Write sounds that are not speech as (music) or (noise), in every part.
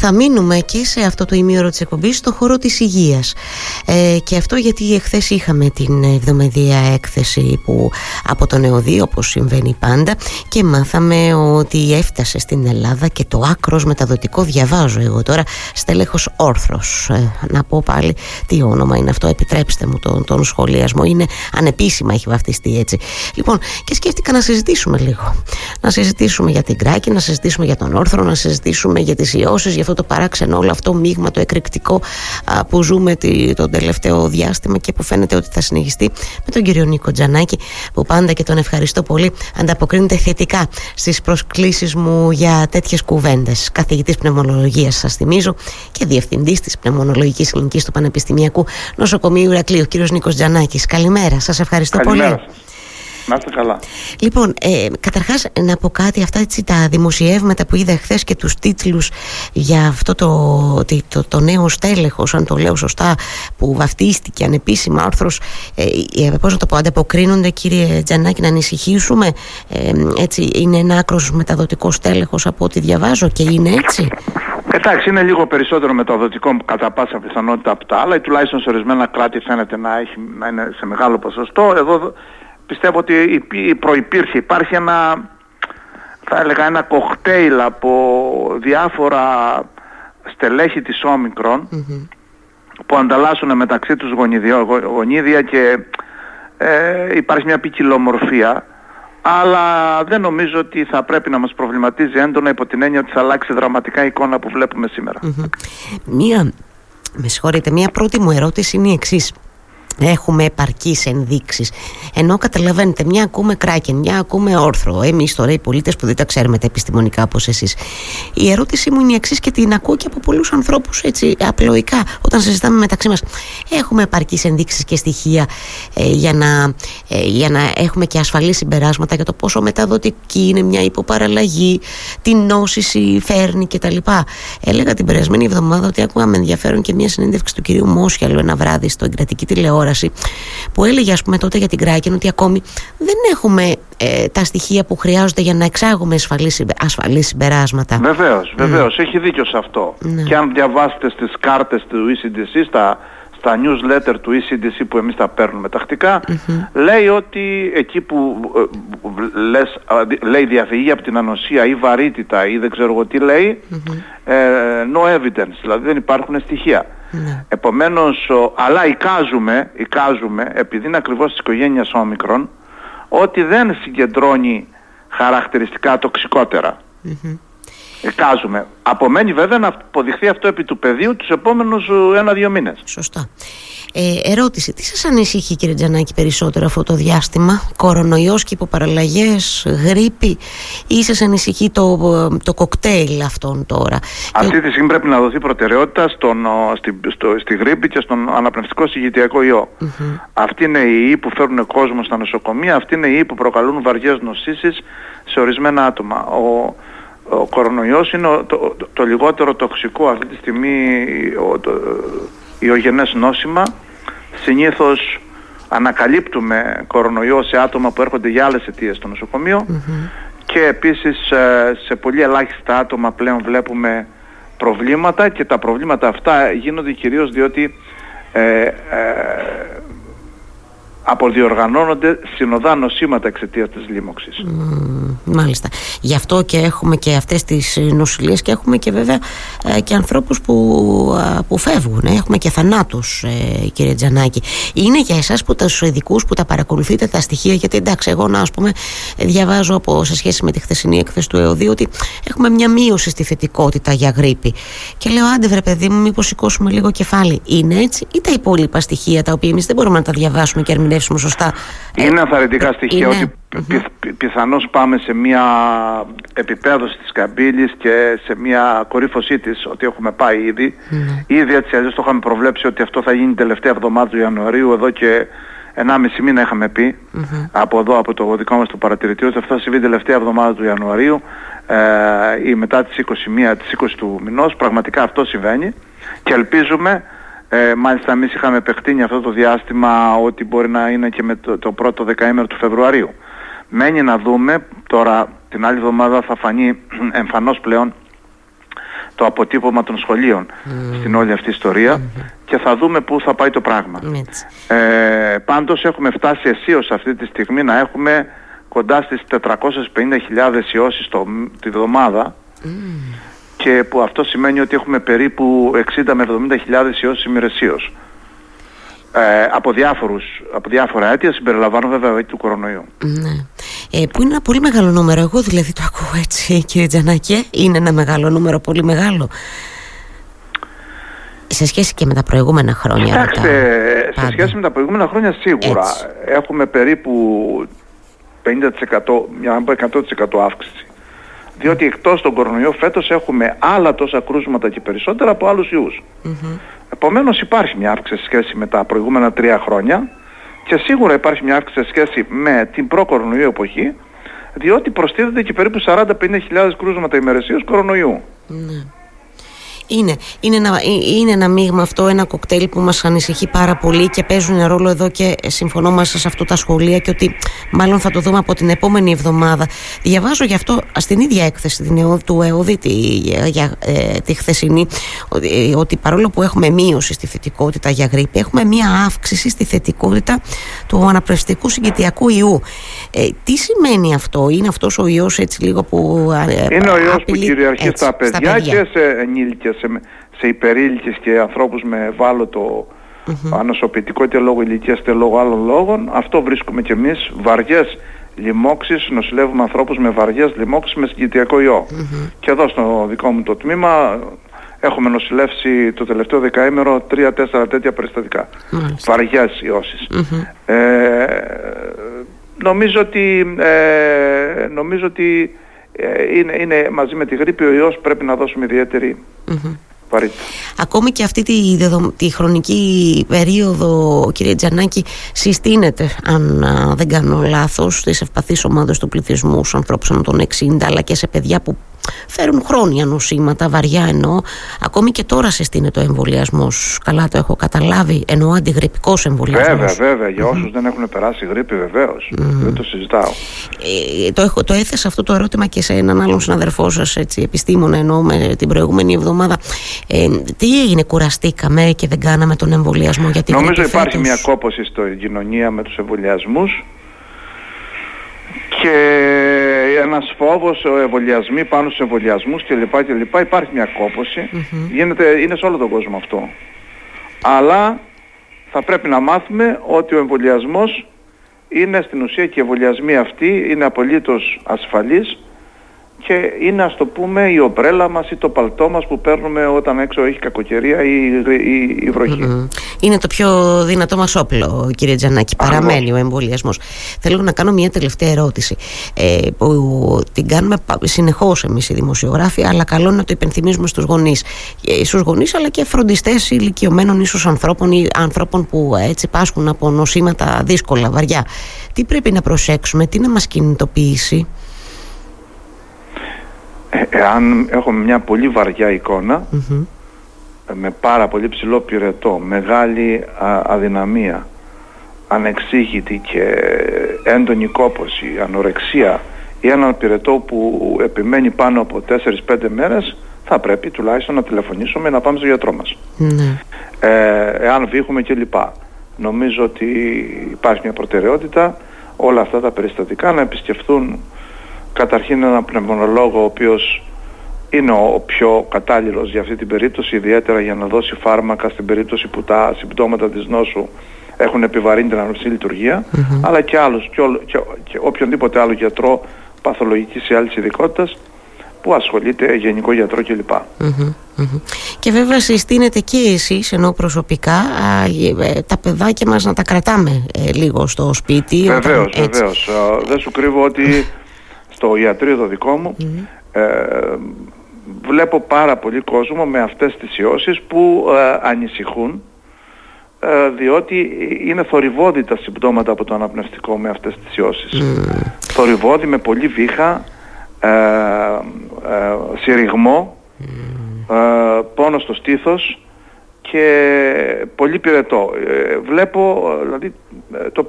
θα μείνουμε και σε αυτό το ημίωρο της εκπομπής στο χώρο της υγείας. Ε, και αυτό γιατί εχθές είχαμε την εβδομεδία έκθεση που από τον ΕΟΔΗ όπως συμβαίνει πάντα και μάθαμε ότι έφτασε στην Ελλάδα και το άκρος μεταδοτικό διαβάζω εγώ τώρα στέλεχος όρθρος. Ε, να πω πάλι τι όνομα είναι αυτό επιτρέψτε μου τον, τον σχολιασμό είναι ανεπίσημα έχει βαφτιστεί έτσι. Λοιπόν και σκέφτηκα να συζητήσουμε λίγο. Να συζητήσουμε για την Κράκη να συζητήσουμε για τον όρθρο να συζητήσουμε για τις ιώσεις για αυτό το παράξενο όλο αυτό μείγμα το εκρηκτικό που ζούμε το τελευταίο διάστημα και που φαίνεται ότι θα συνεχιστεί με τον κύριο Νίκο Τζανάκη που πάντα και τον ευχαριστώ πολύ ανταποκρίνεται θετικά στις προσκλήσεις μου για τέτοιες κουβέντες. Καθηγητής πνευμονολογίας σας θυμίζω και διευθυντής της πνευμονολογικής κλινικής του Πανεπιστημιακού Νοσοκομείου Ηρακλείου κύριος Νίκος Τζανάκης. Καλημέρα σας ευχαριστώ καλημέρα πολύ να είστε καλά. Λοιπόν, ε, καταρχάς να πω κάτι, αυτά έτσι, τα δημοσιεύματα που είδα χθες και τους τίτλους για αυτό το, το, το, νέο στέλεχος, αν το λέω σωστά, που βαφτίστηκε ανεπίσημα άρθρος, ε, ε, πώς να το πω, ανταποκρίνονται κύριε Τζανάκη να ανησυχήσουμε, ε, έτσι, είναι ένα άκρος μεταδοτικός στέλεχος από ό,τι διαβάζω και είναι έτσι; Εντάξει, είναι λίγο περισσότερο μεταδοτικό κατά πάσα πιθανότητα από τα άλλα ή τουλάχιστον σε ορισμένα κράτη φαίνεται να, έχει, να είναι σε μεγάλο ποσοστό. Εδώ πιστεύω ότι προϋπήρχε, υπάρχει ένα, θα έλεγα ένα κοκτέιλ από διάφορα στελέχη της ομικρον που ανταλλάσσουν μεταξύ τους γονίδια και ε, υπάρχει μια ποικιλομορφία. Αλλά δεν νομίζω ότι θα πρέπει να μας προβληματίζει έντονα υπό την έννοια ότι θα αλλάξει δραματικά η εικόνα που βλέπουμε Μία, με συγχωρείτε, μία πρώτη μου ερώτηση είναι η εξής έχουμε επαρκείς ενδείξεις. Ενώ καταλαβαίνετε, μια ακούμε κράκεν, μια ακούμε όρθρο. Εμείς τώρα οι πολίτες που δεν τα ξέρουμε τα επιστημονικά όπως εσείς. Η ερώτησή μου είναι η εξής και την ακούω και από πολλούς ανθρώπους έτσι απλοϊκά όταν συζητάμε μεταξύ μας. Έχουμε επαρκείς ενδείξεις και στοιχεία ε, για, να, ε, για να έχουμε και ασφαλή συμπεράσματα για το πόσο μεταδοτική είναι μια υποπαραλλαγή, τι νόσηση φέρνει κτλ. Έλεγα την περασμένη εβδομάδα ότι άκουγα με ενδιαφέρον και μια συνέντευξη του κυρίου Μόσιαλου ένα βράδυ στο εγκρατική τηλεόραση που έλεγε ας πούμε τότε για την Κράκεν ότι ακόμη δεν έχουμε ε, τα στοιχεία που χρειάζονται για να εξάγουμε ασφαλή, ασφαλή συμπεράσματα. Βεβαίως, βεβαίως. Έχει δίκιο σε αυτό. Ναι. Και αν διαβάσετε στις κάρτες του ECDC, στα, στα newsletter του ECDC που εμείς τα παίρνουμε λέει ότι εκεί που ε, λες, λέει διαφυγή από την ανοσία ή βαρύτητα ή δεν ξέρω εγώ τι λέει, ε, no evidence, δηλαδή δεν υπάρχουν στοιχεία. Ναι. Επομένως, αλλά εικάζουμε, εικάζουμε, επειδή είναι ακριβώς της οικογένειας όμικρον, ότι δεν συγκεντρώνει χαρακτηριστικά τοξικότερα. Mm-hmm. Εικάζουμε. Απομένει βέβαια να αποδειχθεί αυτό επί του πεδίου τους επόμενους ε, ένα-δύο μήνες. Σωστά. Ε, ερώτηση, τι σας ανησυχεί κύριε Τζανάκη περισσότερο αυτό το διάστημα, κορονοϊός και υποπαραλλαγές, γρήπη; Ή σας ανησυχεί το, το κοκτέιλ αυτών τώρα; Αυτή τη στιγμή πρέπει να δοθεί προτεραιότητα στον, στη, στο, στη γρήπη και στον αναπνευστικό συγγητιακό ιό. Mm-hmm. Αυτοί είναι οι ιοί που φέρνουν κόσμο στα νοσοκομεία, αυτοί είναι οι ιοί που προκαλούν βαριές νοσήσεις σε ορισμένα άτομα. Ο, ο κορονοϊός είναι το, το, λιγότερο τοξικό αυτή τη στιγμή ο, το, ιογενές νόσημα. Συνήθως ανακαλύπτουμε κορονοϊό σε άτομα που έρχονται για άλλες αιτίες στο νοσοκομείο και επίσης ε, σε πολύ ελάχιστα άτομα πλέον βλέπουμε προβλήματα και τα προβλήματα αυτά γίνονται κυρίως διότι ε, ε, αποδιοργανώνονται συνοδά νοσήματα εξαιτίας της λίμωξης. μάλιστα. Γι' αυτό και έχουμε και αυτές τις νοσηλίες και έχουμε και βέβαια ε, και ανθρώπους που, που φεύγουν. Ε. Έχουμε και θανάτους, ε, κύριε Τζανάκη. Είναι για εσάς που τα ειδικούς που τα παρακολουθείτε τα στοιχεία, γιατί εντάξει, εγώ να ας πούμε διαβάζω από, σε σχέση με τη χθεσινή έκθεση του ΕΟΔΗ ότι έχουμε μια μείωση στη θετικότητα για γρήπη. Και λέω, άντε βρε παιδί μου, μήπως σηκώσουμε λίγο κεφάλι. Είναι έτσι, ή τα υπόλοιπα στοιχεία τα οποία εμείς δεν μπορούμε να τα διαβάσουμε και ερμηνεύσουμε σωστά. Είναι αθαρρυντικά στοιχεία ότι πιθανώς πάμε σε μια επιπέδωση της καμπύλης και σε μια κορύφωσή της ότι έχουμε πάει ήδη. Mm. Ήδη έτσι αλλιώς το είχαμε προβλέψει ότι αυτό θα γίνει την τελευταία εβδομάδα του Ιανουαρίου εδώ και 1,5 μήνα είχαμε πει από εδώ από το δικό μας το παρατηρητήριο ότι αυτό θα συμβεί την τελευταία εβδομάδα του Ιανουαρίου ε, ή μετά τις 21, τις 20 του μηνός. Πραγματικά αυτό συμβαίνει και ελπίζουμε ε, μάλιστα εμείς είχαμε επεκτείνει αυτό το διάστημα ότι μπορεί να είναι και με το, το πρώτο δεκαήμερο του Φεβρουαρίου. Μένει να δούμε, τώρα την άλλη εβδομάδα θα φανεί (clears throat) εμφανώς πλέον το αποτύπωμα των σχολείων στην όλη αυτή ιστορία και θα δούμε πού θα πάει το πράγμα. Ε, πάντως έχουμε φτάσει αισίως αυτή τη στιγμή να έχουμε κοντά στις 450.000 ιώσεις το, τη βδομάδα και που αυτό σημαίνει ότι έχουμε περίπου 60 με 70.000 ιώσεις ημερεσίως. Ε, από, διάφορους, από διάφορα αίτια συμπεριλαμβάνω βέβαια το του κορονοϊού. Ναι. Ε, που είναι ένα πολύ μεγάλο νούμερο. Εγώ δηλαδή το ακούω έτσι κύριε Τζανάκη. Είναι ένα μεγάλο νούμερο, πολύ μεγάλο. Σε σχέση και με τα προηγούμενα χρόνια. Κοιτάξτε, σε σχέση με τα προηγούμενα χρόνια σίγουρα έχουμε περίπου 50%, μια 100% αύξηση. Διότι εκτός των κορονοϊό φέτος έχουμε άλλα τόσα κρούσματα και περισσότερα από άλλους ιούς. Mm-hmm. Επομένως υπάρχει μια αύξηση σε σχέση με τα προηγούμενα τρία χρόνια και σίγουρα υπάρχει μια αύξηση σε σχέση με την προ-κορονοϊό εποχή διότι προστίθεται και περίπου 40-50 χιλιάδες κρούσματα ημερησίως κορονοϊού. Mm-hmm. Είναι, είναι, ένα, ε, είναι ένα μείγμα αυτό, ένα κοκτέιλ που μας ανησυχεί πάρα πολύ και παίζουν ρόλο εδώ και συμφωνώ μαζί σε αυτό τα σχολεία και ότι μάλλον θα το δούμε από την επόμενη εβδομάδα. Διαβάζω γι' αυτό στην ίδια έκθεση την του ΕΟΔΗ τη, για, ε, τη χθεσινή ότι, ε, ότι παρόλο που έχουμε μείωση στη θετικότητα για γρήπη έχουμε μία αύξηση στη θετικότητα του αναπνευστικού συγκητιακού ιού. Ε, τι σημαίνει αυτό, είναι αυτός ο ιός έτσι λίγο που Είναι ο ιός που κυριαρχεί στα παιδιά, και σε ενήλικες σε, σε υπερήλικες και ανθρώπους με ευάλωτο mm-hmm. ανοσοποιητικό είτε λόγω ηλικίας είτε λόγω άλλων λόγων. Αυτό βρίσκουμε και εμείς βαριές λοιμώξεις, νοσηλεύουμε ανθρώπους με βαριές λοιμώξεις με συγκητιακό Και εδώ στο δικό μου το τμήμα έχουμε νοσηλεύσει το τελευταίο δεκαήμερο τρία-τέσσερα τέτοια περιστατικά. Mm-hmm. Βαριές Ε, νομίζω ότι, ε, νομίζω ότι ε, είναι, είναι μαζί με τη γρήπη ο ιός πρέπει να δώσουμε ιδιαίτερη βαρύτητα. Ακόμη και αυτή τη, τη χρονική περίοδο κύριε Τζανάκη συστήνεται αν δεν κάνω λάθος στις ευπαθείς ομάδες του πληθυσμού στους ανθρώπους των 60 αλλά και σε παιδιά που φέρουν χρόνια νοσήματα, βαριά εννοώ. Ακόμη και τώρα συστήνεται ο εμβολιασμός. Καλά το έχω καταλάβει. Εννοώ αντιγρυπικός εμβολιασμός. Βέβαια, βέβαια. Για όσους δεν έχουν περάσει γρήπη, βεβαίως. Δεν το συζητάω. Ε, το, έχω, το έθεσα αυτό το ερώτημα και σε έναν άλλον συναδερφό σας, επιστήμονα, εννοώ με την προηγούμενη εβδομάδα. Ε, τι έγινε, κουραστήκαμε και δεν κάναμε τον εμβολιασμό για την Νομίζω υπάρχει μια κόποση στην κοινωνία με τους εμβολιασμούς και ένας φόβος, ο εμβολιασμοί πάνω στους εμβολιασμούς κλπ. κλπ. Υπάρχει μια κόπωση, Γίνεται, είναι σε όλο τον κόσμο αυτό. Αλλά θα πρέπει να μάθουμε ότι ο εμβολιασμός είναι στην ουσία και οι εμβολιασμοί αυτοί είναι απολύτως ασφαλείς και είναι ας το πούμε η ομπρέλα μας ή το παλτό μας που παίρνουμε όταν έξω έχει κακοκαιρία ή η βροχη Είναι το πιο δυνατό μας όπλο κύριε Τζανάκη, παραμένει ο εμβολιασμός. Θέλω να κάνω μια τελευταία ερώτηση ε, που την κάνουμε συνεχώς εμείς οι δημοσιογράφοι αλλά καλό να το υπενθυμίζουμε στους γονείς. Ε, στους γονείς αλλά και φροντιστές ηλικιωμένων ίσως ανθρώπων ή ανθρώπων που έτσι πάσχουν από νοσήματα δύσκολα, βαριά. Τι πρέπει να προσέξουμε, τι να μας κινητοποιήσει; ε, εάν έχουμε μια πολύ βαριά ε, με πάρα πολύ ψηλό πυρετό, μεγάλη αδυναμία, ανεξήγητη και έντονη κόπωση, ανορεξία ή έναν πυρετό που επιμένει πάνω από 4-5 μέρες θα πρέπει τουλάχιστον να τηλεφωνήσουμε να πάμε στο γιατρό μας. Ναι. Ε, εάν βήχουμε κλπ. Νομίζω ότι υπάρχει μια προτεραιότητα όλα αυτά τα περιστατικά να επισκεφθούν καταρχήν έναν πνευμονολόγο ο οποίος είναι ο πιο κατάλληλος για αυτή την περίπτωση, ιδιαίτερα για να δώσει φάρμακα στην περίπτωση που τα συμπτώματα της νόσου έχουν επιβαρύνει την ανοσή αλλά και άλλους, και, και, και οποιονδήποτε άλλο γιατρό παθολογικής ή άλλης ειδικότητας που ασχολείται γενικό γιατρό κλπ. Και βέβαια συστήνετε και εσείς ενώ προσωπικά ε, τα παιδάκια μας να τα κρατάμε ε, λίγο στο σπίτι. Βεβαίως, βεβαίως. Δεν σου κρύβω ότι στο ιατρείο το δικό μου ε, βλέπω πάρα πολύ κόσμο με αυτές τις ιώσεις που ε, ανησυχούν ε, διότι είναι θορυβόδη τα συμπτώματα από το αναπνευστικό με αυτές τις ιώσεις. Θορυβόδη με πολύ βήχα, ε, ε, συρριγμό, πόνο στο στήθος και πολύ πυρετό. Ε, βλέπω, δηλαδή το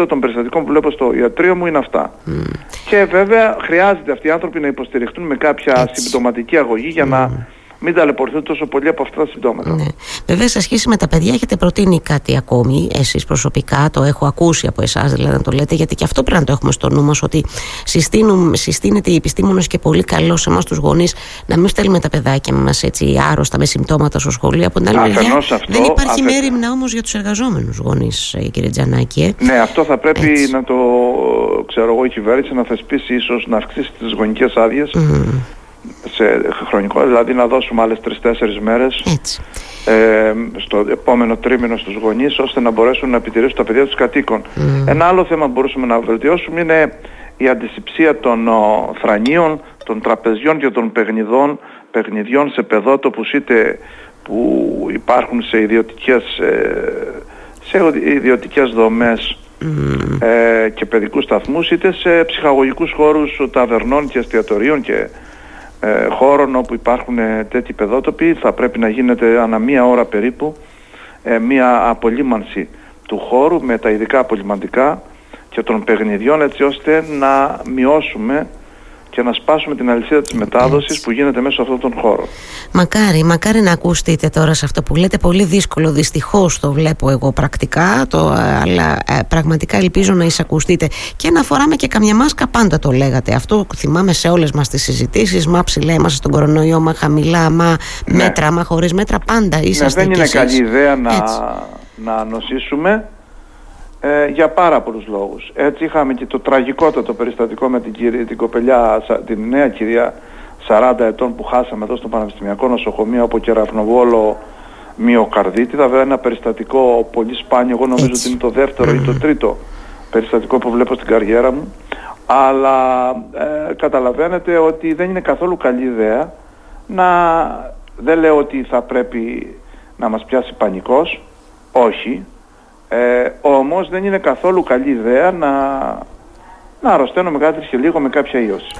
50% των περιστατικών που βλέπω στο ιατρείο μου είναι αυτά. Και βέβαια χρειάζεται αυτοί οι άνθρωποι να υποστηριχτούν με κάποια συμπτωματική αγωγή για να μην ταλαιπωρηθούν τόσο πολύ από αυτά τα συμπτώματα. Ναι. Βέβαια, σε σχέση με τα παιδιά, έχετε προτείνει κάτι ακόμη, εσείς προσωπικά, το έχω ακούσει από εσάς, δηλαδή να το λέτε, γιατί και αυτό πρέπει να το έχουμε στο νου μας, ότι συστήνεται οι επιστήμονες και πολύ καλό σε εμάς τους γονείς να μην στέλνουμε τα παιδάκια μας έτσι άρρωστα με συμπτώματα στο σχολείο. Από την άλλη μεριά, δεν υπάρχει αφε... μέρημνα όμως για τους εργαζόμενους γονείς, ε, κύριε Τζανάκη. Ε. Ναι, αυτό θα πρέπει έτσι. να το ξέρω εγώ η κυβέρνηση να θεσπίσει ίσως να αυξήσει τις γονικές άδειες. Mm σε χρονικό, δηλαδή να δώσουμε άλλες 3-4 μέρες ε, στο επόμενο τρίμηνο στους γονείς ώστε να μπορέσουν να επιτηρήσουν τα παιδιά τους κατοίκων. Ένα άλλο θέμα που μπορούσαμε να βελτιώσουμε είναι η αντισηψία των ο, θρανίων, των τραπεζιών και των παιχνιδών, παιχνιδιών σε παιδότοπους είτε που υπάρχουν σε ιδιωτικές, ε, σε ιδιωτικές δομές ε, και παιδικούς σταθμούς είτε σε ψυχαγωγικούς χώρους ταβερνών και εστιατορίων και ε, χώρων όπου υπάρχουν ε, τέτοιοι παιδότοποι θα πρέπει να γίνεται ανά μία ώρα περίπου ε, μία απολύμανση του χώρου με τα ειδικά απολυμαντικά και των παιχνιδιών έτσι ώστε να μειώσουμε και να σπάσουμε την αλυσίδα της μετάδοσης που γίνεται μέσα σε αυτόν τον χώρο. Μακάρι, μακάρι να ακουστείτε τώρα σε αυτό που λέτε. Πολύ δύσκολο, δυστυχώς το βλέπω εγώ πρακτικά, το, αλλά ε, πραγματικά ελπίζω να εισακουστείτε. Και να φοράμε και καμιά μάσκα, πάντα το λέγατε. Αυτό θυμάμαι σε όλες μας τις συζητήσεις. Μα ψηλά είμαστε στον κορονοϊό, μα χαμηλά, μα ναι. μέτρα, μα χωρίς μέτρα. Πάντα είσαστε ναι, δεν είναι καλή ιδέα να, να νοσήσουμε ε, για πάρα πολλούς λόγους. Έτσι είχαμε και το τραγικότατο περιστατικό με την, κυρία, την κοπελιά, την νέα κυρία 40 ετών που χάσαμε εδώ στο Πανεπιστημιακό Νοσοκομείο από κεραυνοβόλο μυοκαρδίτιδα. Βέβαια ένα περιστατικό πολύ σπάνιο, εγώ νομίζω ότι είναι το δεύτερο ή το τρίτο περιστατικό που βλέπω στην καριέρα μου. Αλλά ε, καταλαβαίνετε ότι δεν είναι καθόλου καλή ιδέα να... Δεν λέω ότι θα πρέπει να μας πιάσει πανικός, όχι, ε, όμως δεν είναι καθόλου καλή ιδέα να, να αρρωσταίνουμε κάτι και λίγο με κάποια ίωση.